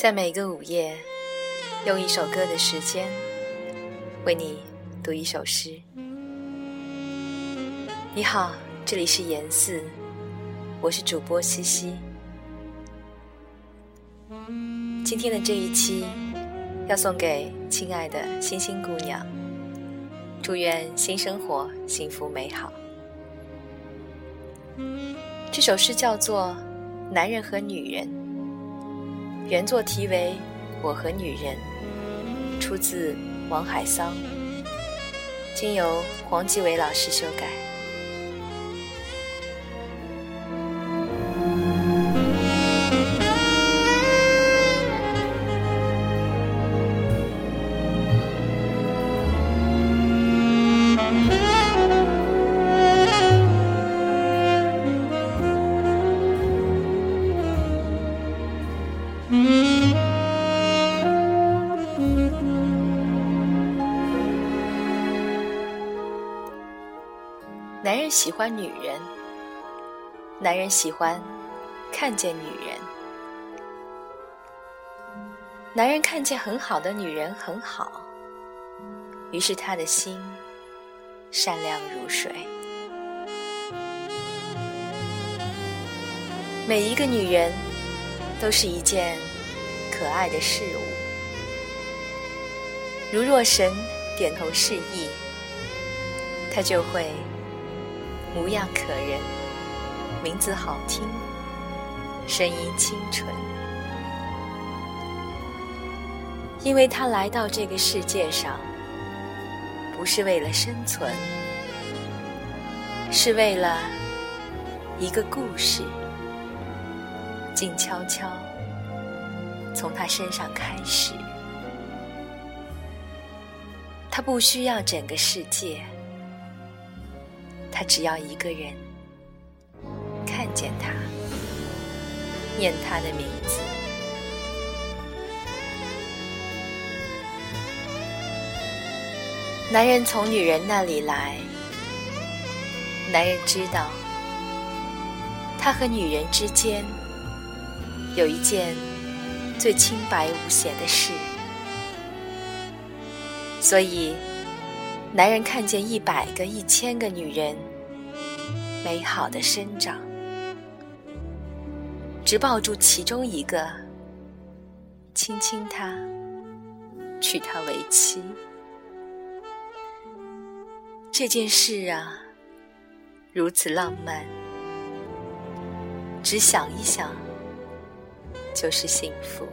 在每个午夜，用一首歌的时间，为你读一首诗。你好，这里是严四，我是主播西西。今天的这一期要送给亲爱的星星姑娘，祝愿新生活幸福美好。这首诗叫做《男人和女人》。原作题为《我和女人》，出自王海桑，经由黄继伟老师修改。男人喜欢女人，男人喜欢看见女人。男人看见很好的女人很好，于是他的心善良如水。每一个女人都是一件可爱的事物，如若神点头示意，他就会。模样可人，名字好听，声音清纯。因为他来到这个世界上，不是为了生存，是为了一个故事，静悄悄从他身上开始。他不需要整个世界。他只要一个人看见他，念他的名字。男人从女人那里来，男人知道他和女人之间有一件最清白无邪的事，所以。男人看见一百个、一千个女人美好的生长，只抱住其中一个，亲亲她，娶她为妻。这件事啊，如此浪漫，只想一想就是幸福。